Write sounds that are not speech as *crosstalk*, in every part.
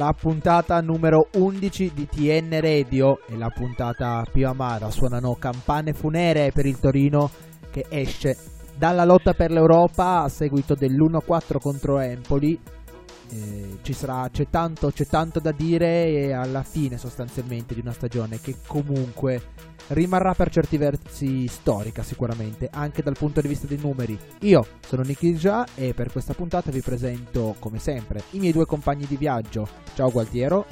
La puntata numero 11 di TN Radio e la puntata più amara suonano campane funeree per il Torino che esce dalla lotta per l'Europa a seguito dell'1-4 contro Empoli eh, ci sarà, c'è, tanto, c'è tanto da dire e alla fine sostanzialmente di una stagione che comunque rimarrà per certi versi storica sicuramente, anche dal punto di vista dei numeri. Io sono Nicky Già e per questa puntata vi presento come sempre i miei due compagni di viaggio. Ciao Gualtiero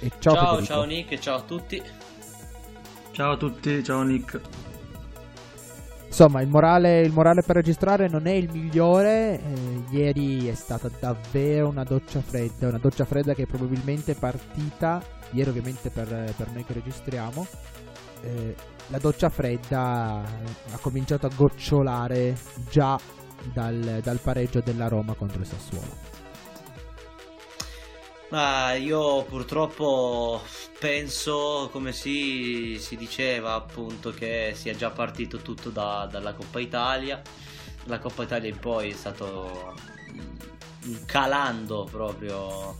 e ciao Ciao, Federico. ciao Nick e ciao a tutti. Ciao a tutti, ciao Nick. Insomma, il morale, il morale per registrare non è il migliore. eh, ieri è stata davvero una doccia fredda. Una doccia fredda che probabilmente è partita. Ieri, ovviamente, per, per noi che registriamo. eh, la doccia fredda ha cominciato a gocciolare già dal, dal pareggio della Roma contro il Sassuolo. Ma io purtroppo penso, come si, si diceva appunto, che sia già partito tutto da- dalla Coppa Italia. La Coppa Italia in poi è stato mm, un calando proprio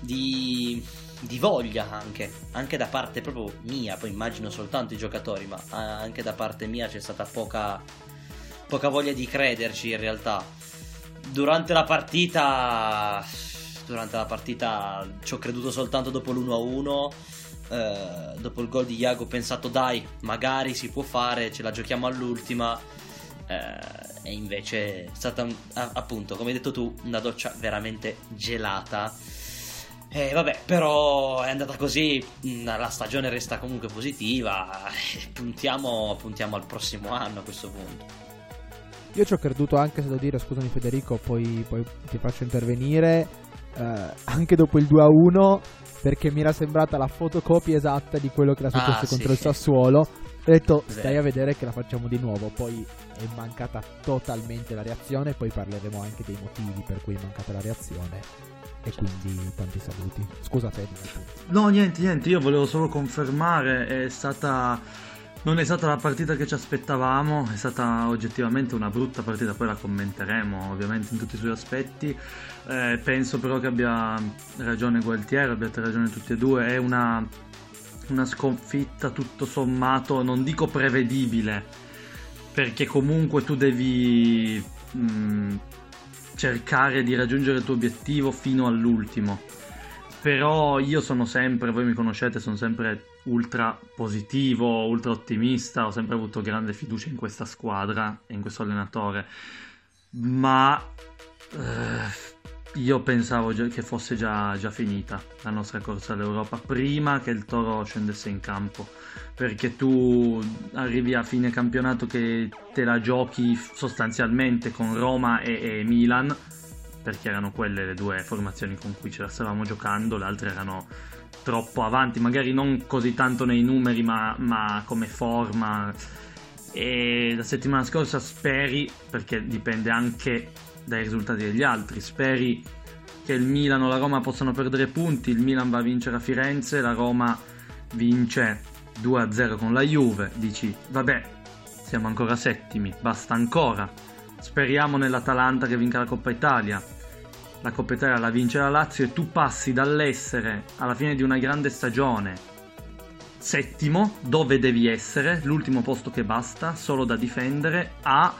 di, di voglia anche, anche da parte proprio mia, poi immagino soltanto i giocatori, ma anche da parte mia c'è stata poca, poca voglia di crederci in realtà. Durante la partita durante la partita ci ho creduto soltanto dopo l'1-1. eh, dopo il gol di Iago ho pensato dai, magari si può fare, ce la giochiamo all'ultima. eh, e invece è stata appunto, come hai detto tu, una doccia veramente gelata. E vabbè, però è andata così, mh, la stagione resta comunque positiva. e Puntiamo, puntiamo al prossimo anno a questo punto. Io ci ho creduto anche, se devo dire, scusami Federico, poi, poi ti faccio intervenire, eh, anche dopo il 2-1, perché mi era sembrata la fotocopia esatta di quello che era successo Ah, contro sì. il Sassuolo. Ho detto, stai a vedere che la facciamo di nuovo. Poi è mancata totalmente la reazione, poi parleremo anche dei motivi per cui è mancata la reazione. E quindi tanti saluti. Scusa Fede. No, niente, niente, io volevo solo confermare, è stata... Non è stata la partita che ci aspettavamo, è stata oggettivamente una brutta partita, poi la commenteremo ovviamente in tutti i suoi aspetti. Eh, penso però che abbia ragione Gualtiero, abbiate ragione tutti e due, è una, una sconfitta tutto sommato, non dico prevedibile, perché comunque tu devi mh, cercare di raggiungere il tuo obiettivo fino all'ultimo. Però io sono sempre, voi mi conoscete, sono sempre ultra positivo, ultra ottimista, ho sempre avuto grande fiducia in questa squadra e in questo allenatore. Ma eh, io pensavo che fosse già, già finita la nostra corsa all'Europa prima che il Toro scendesse in campo. Perché tu arrivi a fine campionato che te la giochi sostanzialmente con Roma e, e Milan, perché erano quelle le due formazioni con cui ce la stavamo giocando, le altre erano troppo avanti, magari non così tanto nei numeri, ma, ma come forma. E la settimana scorsa speri, perché dipende anche dai risultati degli altri, speri che il Milan o la Roma possano perdere punti, il Milan va a vincere a Firenze, la Roma vince 2-0 con la Juve, dici vabbè, siamo ancora settimi, basta ancora. Speriamo nell'Atalanta che vinca la Coppa Italia. La Coppa Italia la vince la Lazio e tu passi dall'essere alla fine di una grande stagione settimo, dove devi essere, l'ultimo posto che basta, solo da difendere, a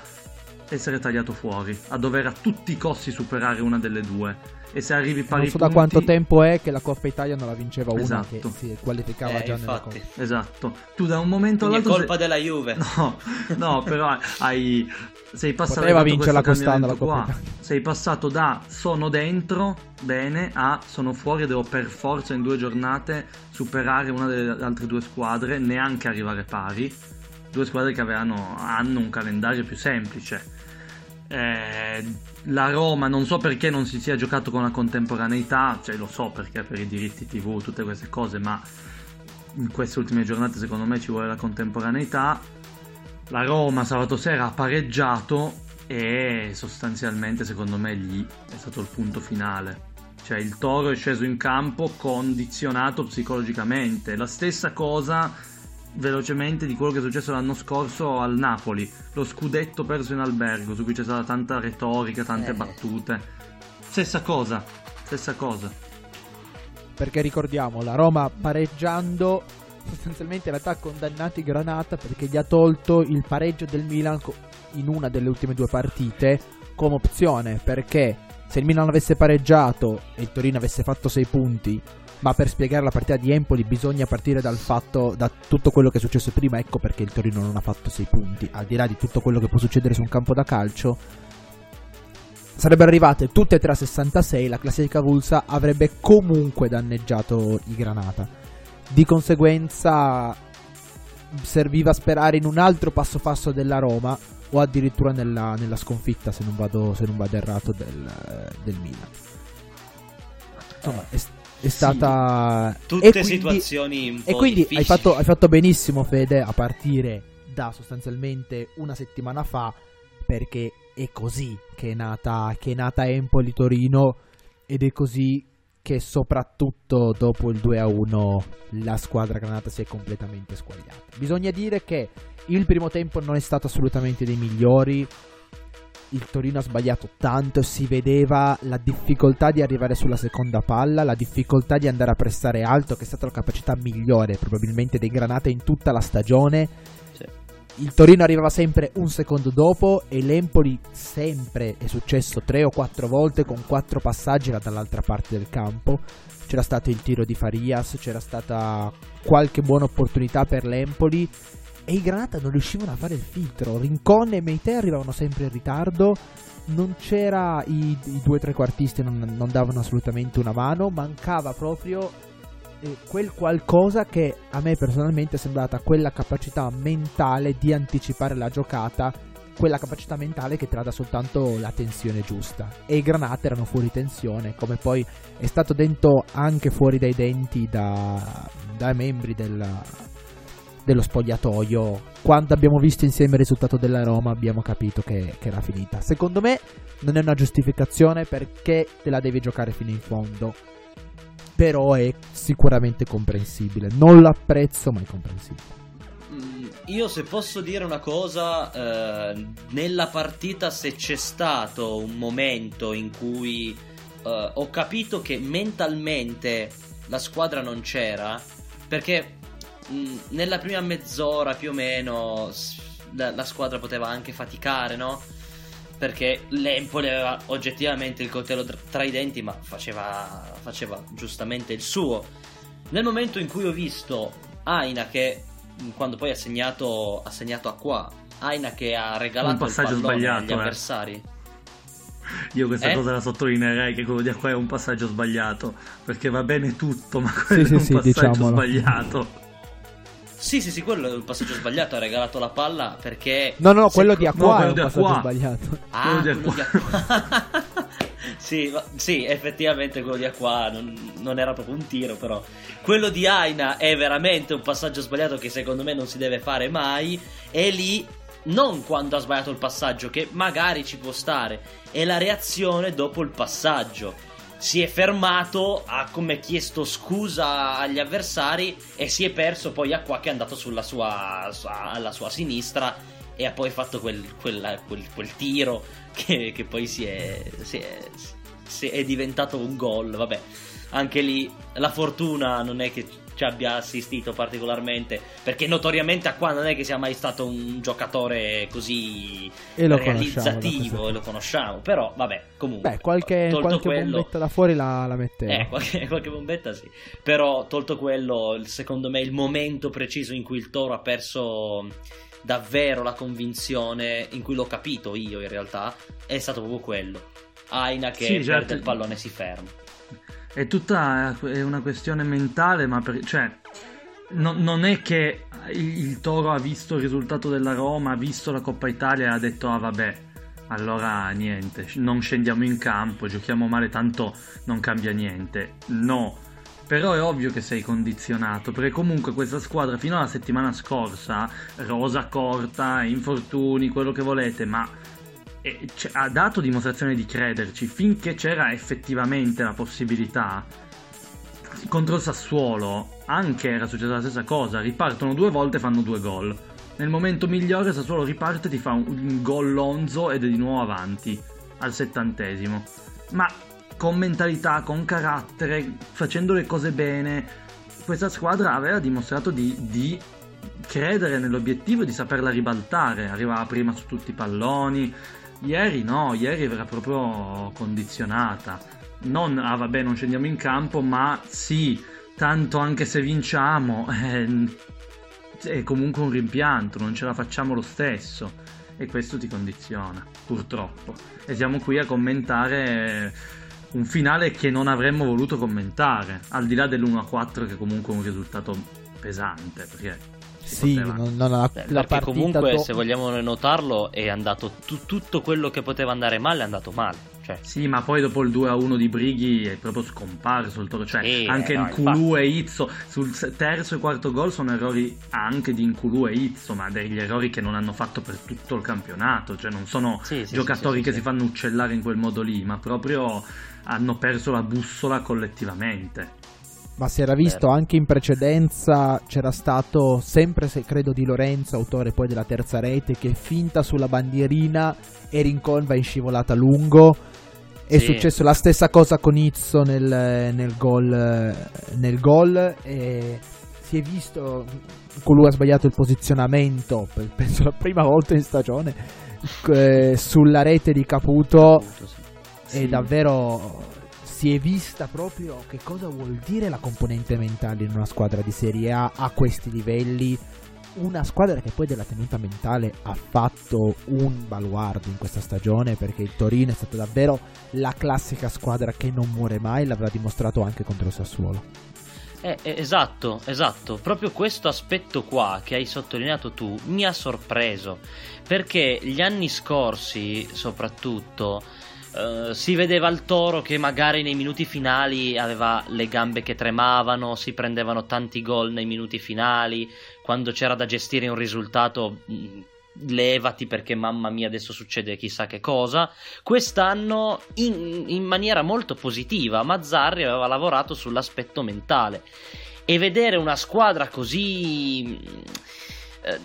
essere tagliato fuori, a dover a tutti i costi superare una delle due. E se arrivi pari Non so da punti- quanto tempo è che la Coppa Italia non la vinceva una Esatto. che si qualificava Eh, già nella infatti. Coppa. Esatto. Tu da un momento Quindi è all'altro... colpa sei- della Juve. *laughs* No, no, però hai... Sei passato Poteva vincerla quest'anno la Coppa qua. Sei passato da sono dentro, bene, a sono fuori e devo per forza in due giornate superare una delle altre due squadre, neanche arrivare pari. Due squadre che avevano, hanno un calendario più semplice. Eh, la Roma non so perché non si sia giocato con la contemporaneità, cioè lo so perché per i diritti TV, tutte queste cose, ma in queste ultime giornate secondo me ci vuole la contemporaneità. La Roma sabato sera ha pareggiato e sostanzialmente secondo me lì è stato il punto finale. Cioè il Toro è sceso in campo condizionato psicologicamente. La stessa cosa velocemente di quello che è successo l'anno scorso al Napoli, lo scudetto perso in albergo, su cui c'è stata tanta retorica, tante eh. battute. Stessa cosa, stessa cosa. Perché ricordiamo, la Roma pareggiando sostanzialmente in realtà ha condannato i Granata perché gli ha tolto il pareggio del Milan in una delle ultime due partite come opzione perché se il Milan avesse pareggiato e il Torino avesse fatto 6 punti ma per spiegare la partita di Empoli bisogna partire dal fatto, da tutto quello che è successo prima, ecco perché il Torino non ha fatto 6 punti, al di là di tutto quello che può succedere su un campo da calcio, sarebbero arrivate tutte e tre a 66, la classifica avulsa avrebbe comunque danneggiato i Granata. Di conseguenza serviva sperare in un altro passo passo della Roma o addirittura nella, nella sconfitta, se non vado, se non vado errato, del, del Milan. Insomma, è, è stata... Sì, tutte quindi, situazioni un po' E quindi hai fatto, hai fatto benissimo, Fede, a partire da sostanzialmente una settimana fa, perché è così che è nata, che è nata Empoli Torino ed è così che soprattutto dopo il 2-1 la squadra granata si è completamente squagliata. Bisogna dire che il primo tempo non è stato assolutamente dei migliori, il Torino ha sbagliato tanto, si vedeva la difficoltà di arrivare sulla seconda palla, la difficoltà di andare a pressare alto, che è stata la capacità migliore probabilmente dei Granate in tutta la stagione. Sì. Il Torino arrivava sempre un secondo dopo e l'Empoli sempre, è successo tre o quattro volte con quattro passaggi era dall'altra parte del campo. C'era stato il tiro di Farias, c'era stata qualche buona opportunità per l'Empoli e i Granata non riuscivano a fare il filtro. Rincon e Meite arrivavano sempre in ritardo. Non c'era i, i due trequartisti, non, non davano assolutamente una mano. Mancava proprio eh, quel qualcosa che a me personalmente è sembrata quella capacità mentale di anticipare la giocata. Quella capacità mentale che trada soltanto la tensione giusta. E i Granate erano fuori tensione, come poi è stato detto anche fuori dai denti da, dai membri del, dello spogliatoio. Quando abbiamo visto insieme il risultato della Roma abbiamo capito che, che, era finita. Secondo me non è una giustificazione perché te la devi giocare fino in fondo. Però è sicuramente comprensibile. Non l'apprezzo, ma è comprensibile. Mm, io se posso dire una cosa, eh, nella partita se c'è stato un momento in cui eh, ho capito che mentalmente la squadra non c'era, perché Mm, nella prima mezz'ora più o meno la, la, squadra poteva anche faticare, no? Perché l'Empoli aveva oggettivamente il coltello tra i denti, ma faceva, faceva giustamente il suo. Nel momento in cui ho visto Aina che mm, quando poi ha segnato, ha segnato a qua, Aina che ha regalato il pallone agli eh. avversari. Io questa eh? cosa la sottolineerei che quello di qua è un passaggio sbagliato, perché va bene tutto, ma quello sì, è un sì, passaggio diciamolo. sbagliato. Sì, sì, sì, quello è il passaggio sbagliato. Ha regalato la palla perché. No, no, quello di Acqua no, è un passaggio Acqua. sbagliato. *laughs* Ah, quello di Acqua. sì, sì, effettivamente quello di Acqua non, non, era proprio un tiro, però. Quello di Aina è veramente un passaggio sbagliato che secondo me non si deve fare mai. E lì non quando ha sbagliato il passaggio, che magari ci può stare, è la reazione dopo il passaggio si è fermato, ha come chiesto scusa agli avversari e si è perso poi a qua che è andato sulla sua, alla sua sinistra e ha poi fatto quel, quel, quel, quel tiro che, che, poi si è, si è, si è diventato un gol. Vabbè, anche lì la fortuna non è che ci abbia assistito particolarmente perché notoriamente a qua non è che sia mai stato un giocatore così realizzativo e lo conosciamo però vabbè comunque. Beh, qualche, qualche quello, bombetta da fuori la, la metteva. Eh, qualche, *laughs* qualche, bombetta sì. Però tolto quello secondo me il momento preciso in cui il Toro ha perso davvero la convinzione in cui l'ho capito io in realtà è stato proprio quello. Aina che sì, certo. perde il pallone e si ferma è tutta è una questione mentale, ma per, cioè no, non è che il, il, Toro ha visto il risultato della Roma, ha visto la Coppa Italia e ha detto ah vabbè, allora niente, non scendiamo in campo, giochiamo male, tanto non cambia niente. No, però è ovvio che sei condizionato, perché comunque questa squadra fino alla settimana scorsa, rosa corta, infortuni, quello che volete, ma eh, ha dato dimostrazione di crederci finché c'era effettivamente la possibilità. Contro il Sassuolo anche era successa la stessa cosa, ripartono due volte e fanno due gol nel momento migliore Sassuolo riparte, ti fa un, un gol Lonzo ed è di nuovo avanti al settantesimo. Ma con mentalità, con carattere, facendo le cose bene, questa squadra aveva dimostrato di, di credere nell'obiettivo e di saperla ribaltare. Arrivava prima su tutti i palloni. Ieri no, ieri era proprio condizionata. Non, ah vabbè, non scendiamo in campo, ma sì, tanto anche se vinciamo, *laughs* eh, è comunque un rimpianto, non ce la facciamo lo stesso e questo ti condiziona, purtroppo. E siamo qui a commentare un finale che non avremmo voluto commentare, al di là dell'1-4 che comunque è un risultato pesante, perché sì, non, non la, Beh, la partita comunque to- se vogliamo notarlo è andato t- tutto quello che poteva andare male è andato male. Cioè. Sì, ma poi dopo il 2-1 di Brighi è proprio scomparso il toro. Cioè, sì, anche eh, no, Nkulu e Izzo sul terzo e quarto gol sono errori anche di Nkulu e Izzo, ma degli errori che non hanno fatto per tutto il campionato. Cioè, non sono sì, sì, giocatori che si fanno uccellare in quel modo lì, ma proprio hanno perso la bussola collettivamente. Ma si era visto anche in precedenza, c'era stato sempre, se credo, di Lorenzo, autore poi della terza rete, che finta sulla bandierina e Rincon va in scivolata lungo. È sì. successo la stessa cosa con Izzo nel, nel, gol, nel gol e si è visto, colui ha sbagliato il posizionamento, penso la prima volta in stagione, eh, sulla rete di Caputo. Sì. E davvero si è vista proprio che cosa vuol dire la componente mentale in una squadra di Serie A a questi livelli. Una squadra che poi della tenuta mentale ha fatto un baluardo in questa stagione perché il Torino è stata davvero la classica squadra che non muore mai, l'avrà dimostrato anche contro il Sassuolo. Eh, eh, esatto, esatto, proprio questo aspetto qua che hai sottolineato tu mi ha sorpreso perché gli anni scorsi soprattutto Uh, si vedeva il toro che magari nei minuti finali aveva le gambe che tremavano, si prendevano tanti gol nei minuti finali, quando c'era da gestire un risultato mm, levati perché mamma mia adesso succede chissà che cosa. Quest'anno in, in maniera molto positiva Mazzarri aveva lavorato sull'aspetto mentale e vedere una squadra così eh,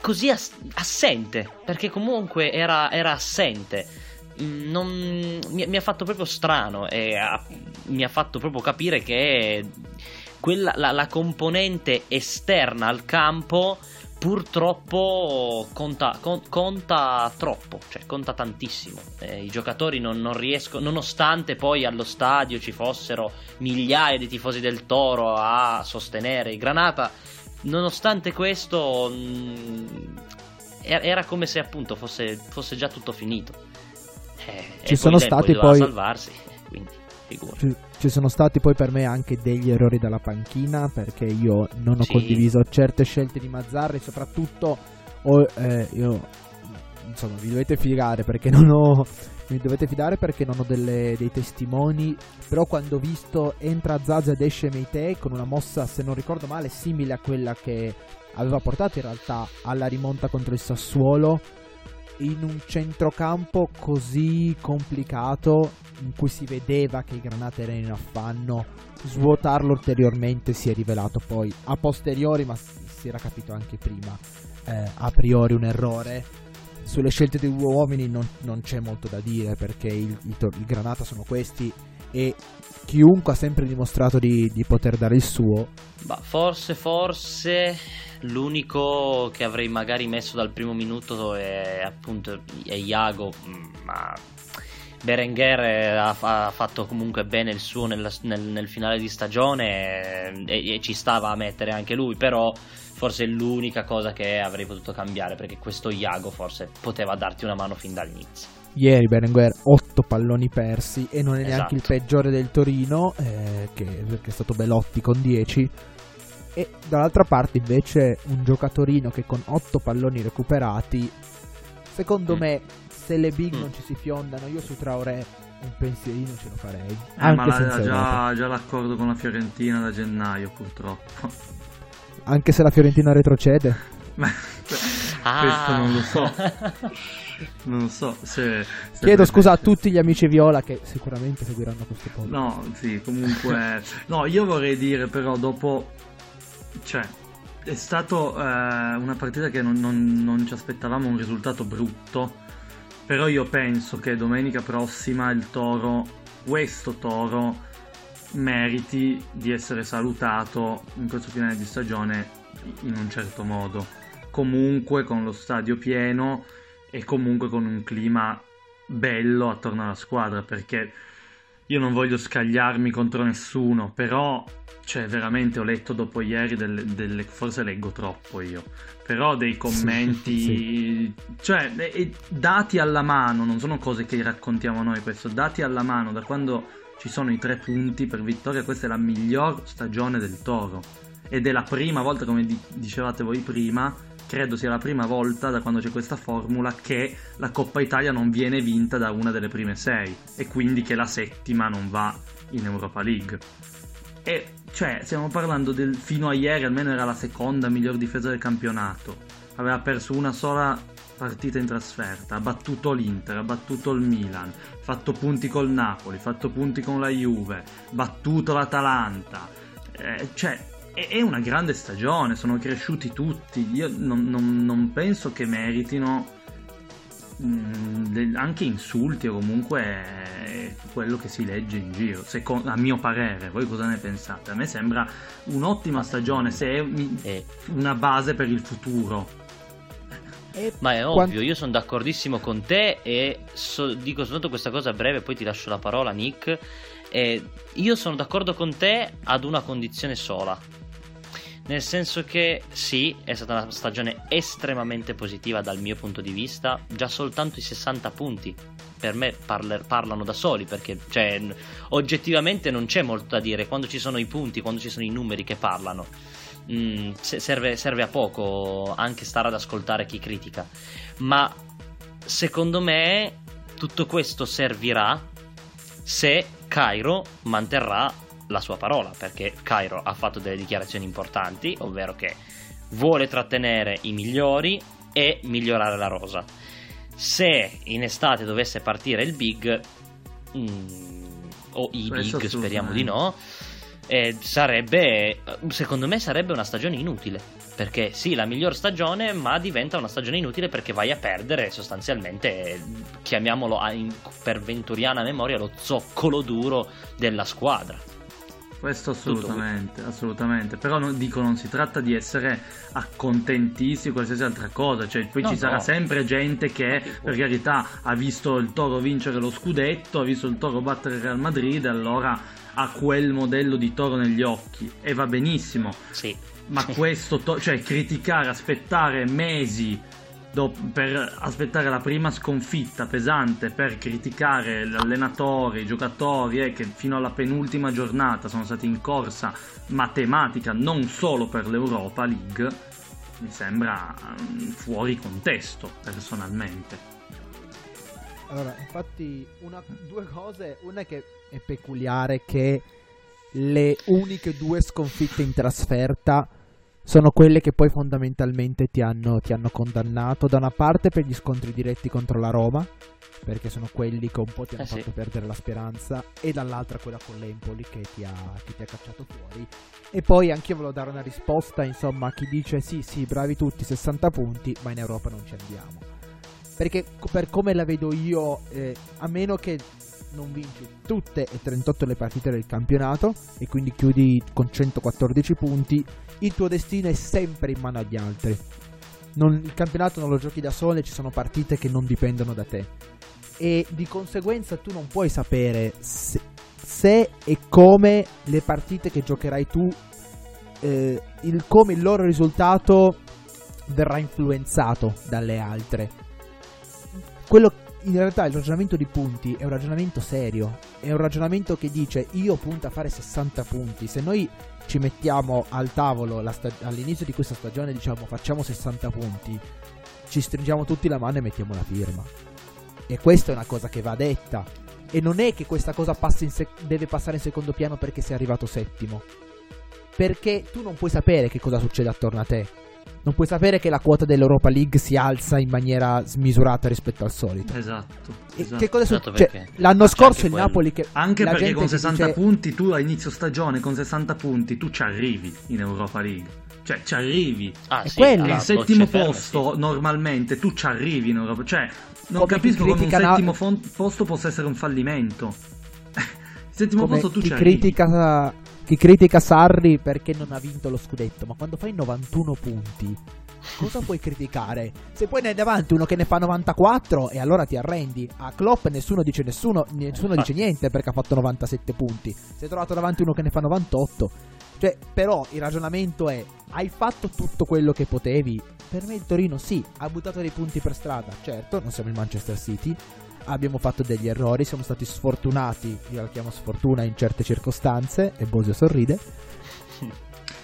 così ass- assente perché comunque era, era assente non, mi, mi, ha fatto proprio strano e ha, mi ha fatto proprio capire che quella, la, la componente esterna al campo purtroppo conta, con, conta, troppo, cioè conta tantissimo. Eh, I giocatori non, non, riescono, nonostante poi allo stadio ci fossero migliaia di tifosi del Toro a sostenere il Granata, nonostante questo mh, mm, era come se appunto fosse, fosse già tutto finito. Eh, ci sono stati poi salvarsi, quindi ci, ci, sono stati poi per me anche degli errori dalla panchina perché io non ho sì. condiviso certe scelte di Mazzarri, soprattutto ho, eh, io insomma vi dovete fidare perché non ho mi dovete fidare perché non ho delle, dei testimoni però quando ho visto entra Zaza ed esce Meite con una mossa se non ricordo male simile a quella che aveva portato in realtà alla rimonta contro il Sassuolo in un centrocampo così complicato in cui si vedeva che i Granate erano in affanno, svuotarlo ulteriormente si è rivelato poi a posteriori, ma si era capito anche prima, eh, a priori un errore. Sulle scelte dei uomini non, non c'è molto da dire perché il, il, il, Granata sono questi e chiunque ha sempre dimostrato di, di poter dare il suo. Ma forse, forse L'unico che avrei magari messo dal primo minuto è appunto è Iago, mm, ma Berenguer ha, ha, fatto comunque bene il suo nel, nel, nel finale di stagione e, e, ci stava a mettere anche lui, però forse è l'unica cosa che avrei potuto cambiare perché questo Iago forse poteva darti una mano fin dall'inizio. Ieri Berenguer 8 palloni persi e non è esatto. neanche il peggiore del Torino, eh, che, che è stato Belotti con 10 E dall'altra parte invece un giocatorino che con 8 palloni recuperati, secondo Mm. me, se le big Mm. non ci si fiondano, io su Traoré un pensierino ce lo farei. Eh, ma Anche senza Europa. già, già l'accordo con la Fiorentina da gennaio, purtroppo. Anche se la Fiorentina retrocede. Ah. questo non lo so. *laughs* Non so se. se Chiedo scusa a tutti gli amici Viola che sicuramente seguiranno questo podcast. No, sì, comunque. no, io vorrei dire, però, dopo. Cioè, è stato eh, una partita che non, non- non ci aspettavamo un risultato brutto. Però io penso che domenica prossima il Toro, questo Toro, meriti di essere salutato in questo finale di stagione in un certo modo. Comunque con lo stadio pieno e comunque con un clima bello attorno alla squadra perché io non voglio scagliarmi contro nessuno, però cioè veramente ho letto dopo ieri delle, delle- forse leggo troppo io, però dei commenti, cioè e- e dati alla mano, non sono cose che raccontiamo noi questo, dati alla mano da quando ci sono i tre punti per vittoria, questa è la miglior stagione del Toro ed è la prima volta, come di- dicevate voi prima, credo sia la prima volta da quando c'è questa formula che la Coppa Italia non viene vinta da una delle prime sei e quindi che la settima non va in Europa League. E cioè, stiamo parlando del fino a ieri almeno era la seconda miglior difesa del campionato. Aveva perso una sola partita in trasferta, ha battuto l'Inter, ha battuto il Milan, fatto punti col Napoli, fatto punti con la Juve, battuto l'Atalanta. Eh, cioè, è, una grande stagione, sono cresciuti tutti. Io non, non- non penso che meritino mm, anche insulti o comunque eh, quello che si legge in giro. Seco- a mio parere, voi cosa ne pensate? A me sembra un'ottima stagione, se è Eh, una base per il futuro. E ma è quan- ovvio, io sono d'accordissimo con te e so- dico soltanto questa cosa breve, poi ti lascio la parola, Nick. Eh, io sono d'accordo con te ad una condizione sola. Nel senso che sì, è stata una stagione estremamente positiva dal mio punto di vista, già soltanto i 60 punti per me parler- parlano da soli perché cioè, oggettivamente non c'è molto da dire quando ci sono i punti, quando ci sono i numeri che parlano. Mm, se- serve, serve a poco anche stare ad ascoltare chi critica. Ma secondo me tutto questo servirà se Cairo manterrà la sua parola, perché Cairo ha fatto delle dichiarazioni importanti, ovvero che vuole trattenere i migliori e migliorare la rosa. Se in estate dovesse partire il big, mm, o i Questo big, speriamo di no, eh, sarebbe, secondo me sarebbe una stagione inutile. Perché sì, la miglior stagione, ma diventa una stagione inutile perché vai a perdere sostanzialmente, chiamiamolo a- in- per venturiana memoria, lo zoccolo duro della squadra. Questo assolutamente, assolutamente. Però non- dico, non si tratta di essere accontentissimi o qualsiasi altra cosa. Cioè, poi No, ci sarà no. sempre gente che, per carità, ha visto il Toro vincere lo scudetto, ha visto il Toro battere il Real Madrid, allora ha quel modello di Toro negli occhi. E va benissimo. Sì. Ma questo, to- cioè criticare, aspettare mesi do- per aspettare la prima sconfitta pesante per criticare l'allenatore, i giocatori eh, che fino alla penultima giornata sono stati in corsa matematica non solo per l'Europa League, mi sembra mm, fuori contesto personalmente. Allora, infatti, una- due cose. Una che è peculiare che le uniche due sconfitte in trasferta sono quelle che poi fondamentalmente ti hanno, ti hanno condannato. Da una parte per gli scontri diretti contro la Roma, perché sono quelli che un po' ti hanno Eh sì. fatto perdere la speranza, e dall'altra quella con l'Empoli che ti ha, che ti ha cacciato fuori. E poi anche io volevo dare una risposta, insomma, a chi dice sì, sì, bravi tutti, 60 punti, ma in Europa non ci andiamo. Perché per come la vedo io, eh, a meno che non vinci tutte e 38 le partite del campionato e quindi chiudi con 114 punti, il tuo destino è sempre in mano agli altri. Non- il campionato non lo giochi da solo e ci sono partite che non dipendono da te. E di conseguenza tu non puoi sapere se, se e come le partite che giocherai tu, eh, il, come il loro risultato verrà influenzato dalle altre quello in realtà il ragionamento di punti è un ragionamento serio, è un ragionamento che dice io punto a fare 60 punti, se noi ci mettiamo al tavolo stag- all'inizio di questa stagione diciamo facciamo 60 punti, ci stringiamo tutti la mano e mettiamo la firma. E questa è una cosa che va detta. E non è che questa cosa sec- deve passare in secondo piano perché sei arrivato settimo. Perché tu non puoi sapere che cosa succede attorno a te non puoi sapere che la quota dell'Europa League si alza in maniera smisurata rispetto al solito. Esatto. esatto. Che cosa esatto succede? Cioè, l'anno scorso il Napoli che Anche perché con 60 dice... punti tu a inizio stagione con 60 punti tu ci arrivi in Europa League. Cioè, ci arrivi. Ah, sì, quelli, il settimo posto ferme, sì. normalmente tu ci arrivi in Europa. Cioè, non come capisco come un settimo fon- posto possa essere un fallimento. *laughs* il settimo come posto tu ci arrivi. critica chi critica Sarri perché non ha vinto lo scudetto, ma quando fai 91 punti, cosa *laughs* puoi criticare? Se poi ne hai davanti uno che ne fa 94 e allora ti arrendi. A Klopp nessuno dice nessuno, nessuno dice niente perché ha fatto 97 punti. Si è trovato davanti uno che ne fa 98. Cioè, però il ragionamento è: hai fatto tutto quello che potevi? Per me il Torino sì, ha buttato dei punti per strada. Certo, non siamo il Manchester City, abbiamo fatto degli errori, siamo stati sfortunati, io la chiamo sfortuna in certe circostanze, e Bosio sorride.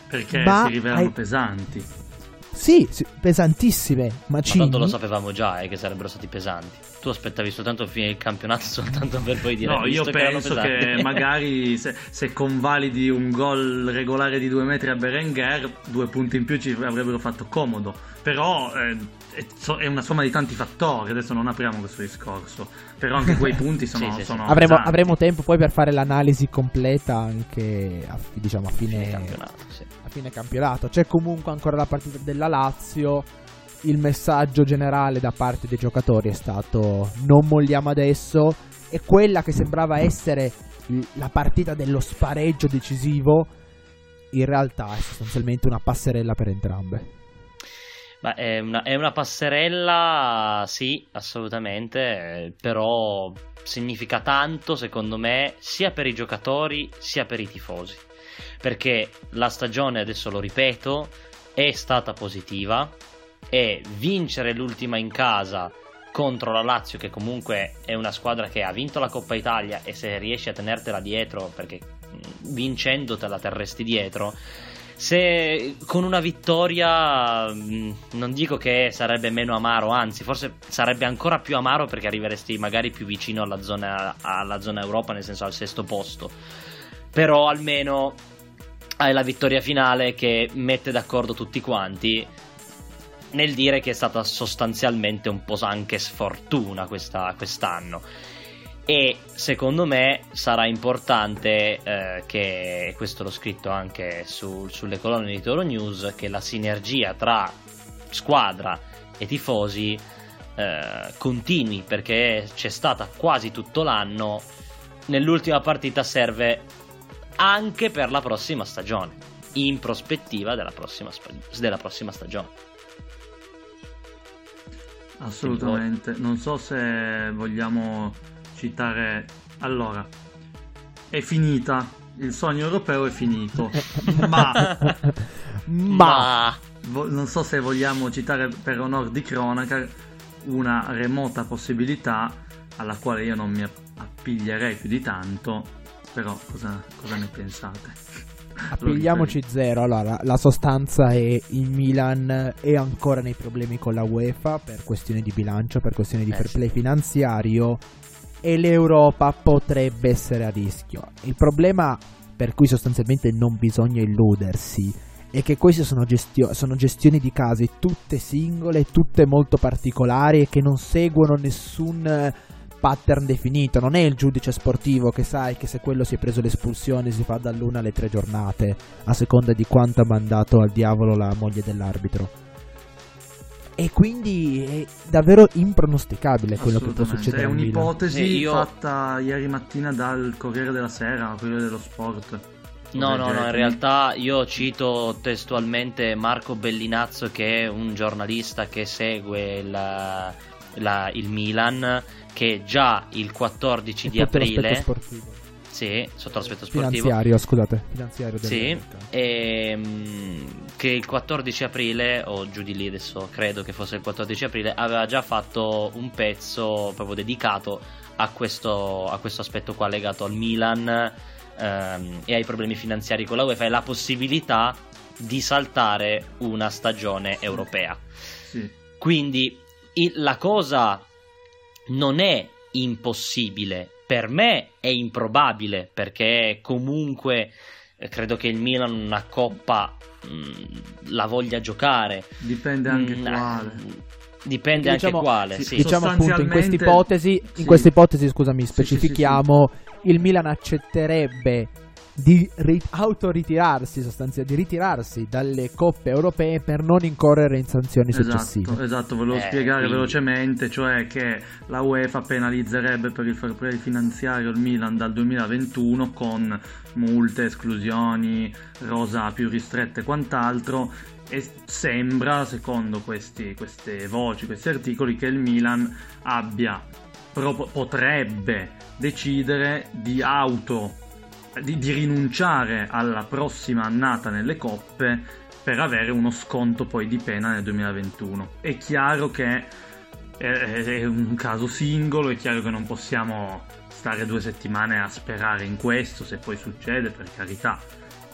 Perché ma si rivelano hai... pesanti. Sì, sì, pesantissime. Ma, ma tanto lo sapevamo già eh, che sarebbero stati pesanti. Tu aspettavi soltanto il fine del campionato *laughs* soltanto per poi dire No, io penso che, che magari se, se, convalidi un gol regolare di due metri a Berenguer, due punti in più ci avrebbero fatto comodo. Però eh, è una somma di tanti fattori. Adesso non apriamo questo discorso. Però anche quei *laughs* punti sono. sì, sì, sono avremo, avremo, tempo poi per fare l'analisi completa anche a, diciamo, a fine, fine campionato. A fine campionato. C'è comunque ancora la partita della Lazio. Il messaggio generale da parte dei giocatori è stato: non molliamo adesso. E quella che sembrava essere la partita dello spareggio decisivo, in realtà è sostanzialmente una passerella per entrambe. Beh, è, una, è una passerella, sì, assolutamente, però significa tanto, secondo me, sia per i giocatori sia per i tifosi. Perché la stagione, adesso lo ripeto, è stata positiva e vincere l'ultima in casa contro la Lazio, che comunque è una squadra che ha vinto la Coppa Italia e se riesci a tenertela dietro, perché vincendo te la terresti dietro, se con una vittoria mm, non dico che sarebbe meno amaro, anzi forse sarebbe ancora più amaro perché arriveresti magari più vicino alla zona, alla zona Europa, nel senso al sesto posto. Però almeno hai la vittoria finale che mette d'accordo tutti quanti nel dire che è stata sostanzialmente un po' anche sfortuna questa, quest'anno e secondo me sarà importante eh, che questo l'ho scritto anche su, sulle colonne di Toro News che la sinergia tra squadra e tifosi eh, continui perché c'è stata quasi tutto l'anno. Nell'ultima partita serve anche per la prossima stagione in prospettiva della prossima, della prossima stagione. Assolutamente. Non so se vogliamo citare... Allora, è finita, il sogno europeo è finito, *laughs* ma... ma... Non so se vogliamo citare per onor di cronaca una remota possibilità alla quale io non mi appiglierei più di tanto, però cosa, cosa ne pensate? *laughs* Appigliamoci zero. Allora, la sostanza è il Milan è ancora nei problemi con la UEFA per questioni di bilancio, per questioni di eh, fair play finanziario e l'Europa potrebbe essere a rischio. Il problema per cui sostanzialmente non bisogna illudersi è che queste sono, gestio- sono gestioni di casi tutte singole, tutte molto particolari e che non seguono nessun eh, pattern definito. Non è il giudice sportivo che sai che se quello si è preso l'espulsione si fa dall'una alle tre giornate, a seconda di quanto ha mandato al diavolo la moglie dell'arbitro e quindi è davvero impronosticabile quello che può succedere. È un'ipotesi io... fatta ieri mattina dal Corriere della Sera, Corriere dello Sport. No, no, no, in realtà io cito testualmente Marco Bellinazzo che è un giornalista che segue la, la, il Milan che già il 14 di aprile Sì, sotto l'aspetto sportivo. Finanziario, scusate. Finanziario Sì, mercato. ehm, che il 14 aprile, o giù di lì adesso credo che fosse il 14 aprile, aveva già fatto un pezzo proprio dedicato a questo, a questo aspetto qua legato al Milan ehm, e ai problemi finanziari con la UEFA e la possibilità di saltare una stagione europea. Sì. Quindi il- la cosa non è impossibile, per me è improbabile perché comunque eh, credo che il Milan una coppa mh, la voglia giocare. Dipende anche Mm, quale. Dipende Diciamo- anche quale, sì, sì. Diciamo appunto in Sostanzialmente- questa ipotesi, in sì. questa ipotesi, scusami, Sì, sì, sì, specifichiamo, il Milan accetterebbe di ri- autoritirarsi, sostanzialmente, di ritirarsi dalle coppe europee per non incorrere in sanzioni successive. Esatto, esatto, volevo Eh, spiegare quindi- velocemente, cioè che la UEFA penalizzerebbe per il fair play finanziario il Milan dal 2021 con multe, esclusioni, rosa più ristrette e quant'altro e sembra, secondo questi- queste voci, questi articoli, che il Milan abbia, pro- potrebbe decidere di auto di, di rinunciare alla prossima annata nelle coppe per avere uno sconto poi di pena nel 2021. È chiaro che è, è un caso singolo, è chiaro che non possiamo stare due settimane a sperare in questo, se poi succede, per carità.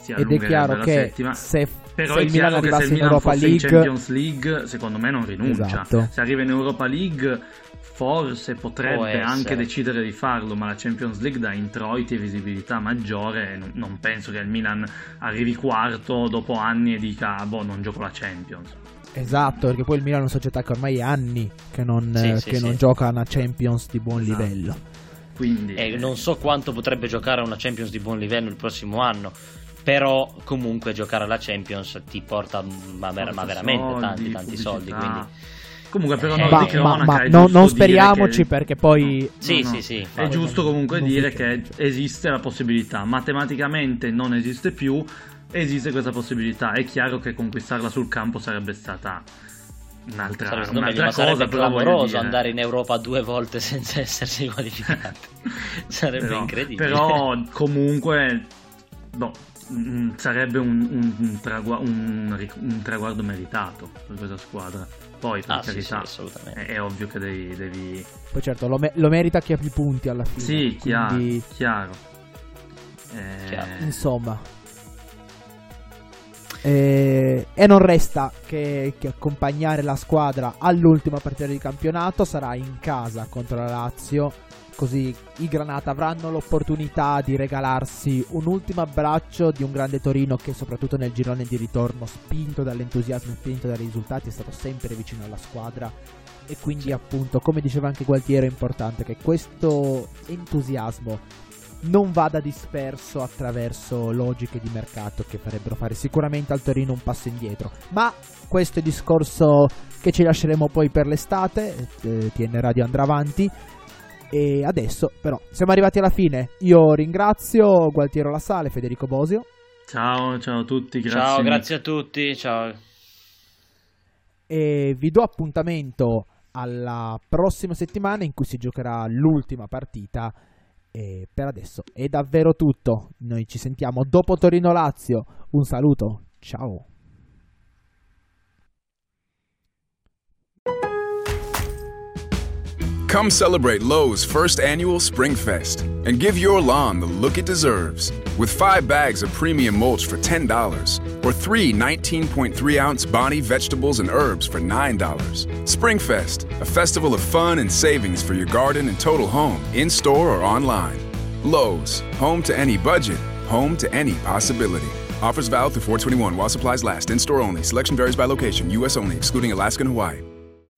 Si Ed è chiaro che settima. se, Però se il Milan che se arrivasse il in Milan Europa fosse in League, Champions League, secondo me non rinuncia. Esatto. Se arriva in Europa League, forse potrebbe anche decidere di farlo, ma la Champions League dà introiti e visibilità maggiore. e non- Non penso che il Milan arrivi quarto dopo anni e dica, "Ah, boh, non gioco la Champions. esatto, perché poi il Milan è una società che ormai è anni che non, Sì, eh, sì, che sì. non gioca una Champions di buon Esatto. livello. Quindi, E non so quanto potrebbe giocare a una Champions di buon livello il prossimo anno. Però comunque giocare alla Champions ti porta ma, ver- ma veramente soldi, tanti tanti soldi. Quindi Comunque, però, Eh, non Ma, ma- ma è no- non speriamoci che- perché poi Sì, No, no. sì, sì, È giusto comunque Non dire che esiste la possibilità. Matematicamente non esiste più, esiste questa possibilità. È chiaro che conquistarla sul campo sarebbe stata un'altra, sarebbe stato meglio, un'altra ma cosa. sarebbe clamoroso andare in Europa due volte senza essersi *laughs* qualificati. sarebbe però, incredibile. Però comunque no, mm, sarebbe un, un- un tragua- un traguardo meritato per questa squadra. Poi, per Ah, sì, sì, carità, assolutamente. è, è ovvio che devi... devi- Poi certo lo, me- lo merita chi ha più punti alla fine. Sì, chiaro, Quindi, chiaro. Eh, Chiaro. insomma. Eh, e non resta che, che accompagnare la squadra all'ultima partita di campionato. Sarà in casa contro la Lazio. Così i Granata avranno l'opportunità di regalarsi un ultimo abbraccio di un grande Torino che, soprattutto nel girone di ritorno, spinto dall'entusiasmo e spinto dai risultati, è stato sempre vicino alla squadra. E quindi, appunto, come diceva anche Gualtiero, è importante che questo entusiasmo non vada disperso attraverso logiche di mercato che farebbero fare sicuramente al Torino un passo indietro. Ma questo è discorso che ci lasceremo poi per l'estate. eh, TN Radio andrà avanti. E adesso, però, siamo arrivati alla fine. Io ringrazio Gualtiero La Sale, Federico Bosio. Ciao, ciao a tutti, grazie. Ciao, grazie a tutti. Ciao. E vi do appuntamento alla prossima settimana in cui si giocherà l'ultima partita. E per adesso è davvero tutto. Noi ci sentiamo dopo Torino Lazio. Un saluto, ciao. Come celebrate Lowe's first annual Spring Fest and give your lawn the look it deserves. With five bags of premium mulch for $10 or three 19.3 ounce Bonnie vegetables and herbs for $9. Spring Fest, a festival of fun and savings for your garden and total home, in store or online. Lowe's, home to any budget, home to any possibility. Offers valid through 421 while supplies last. In store only. Selection varies by location. U.S. only, excluding Alaska and Hawaii.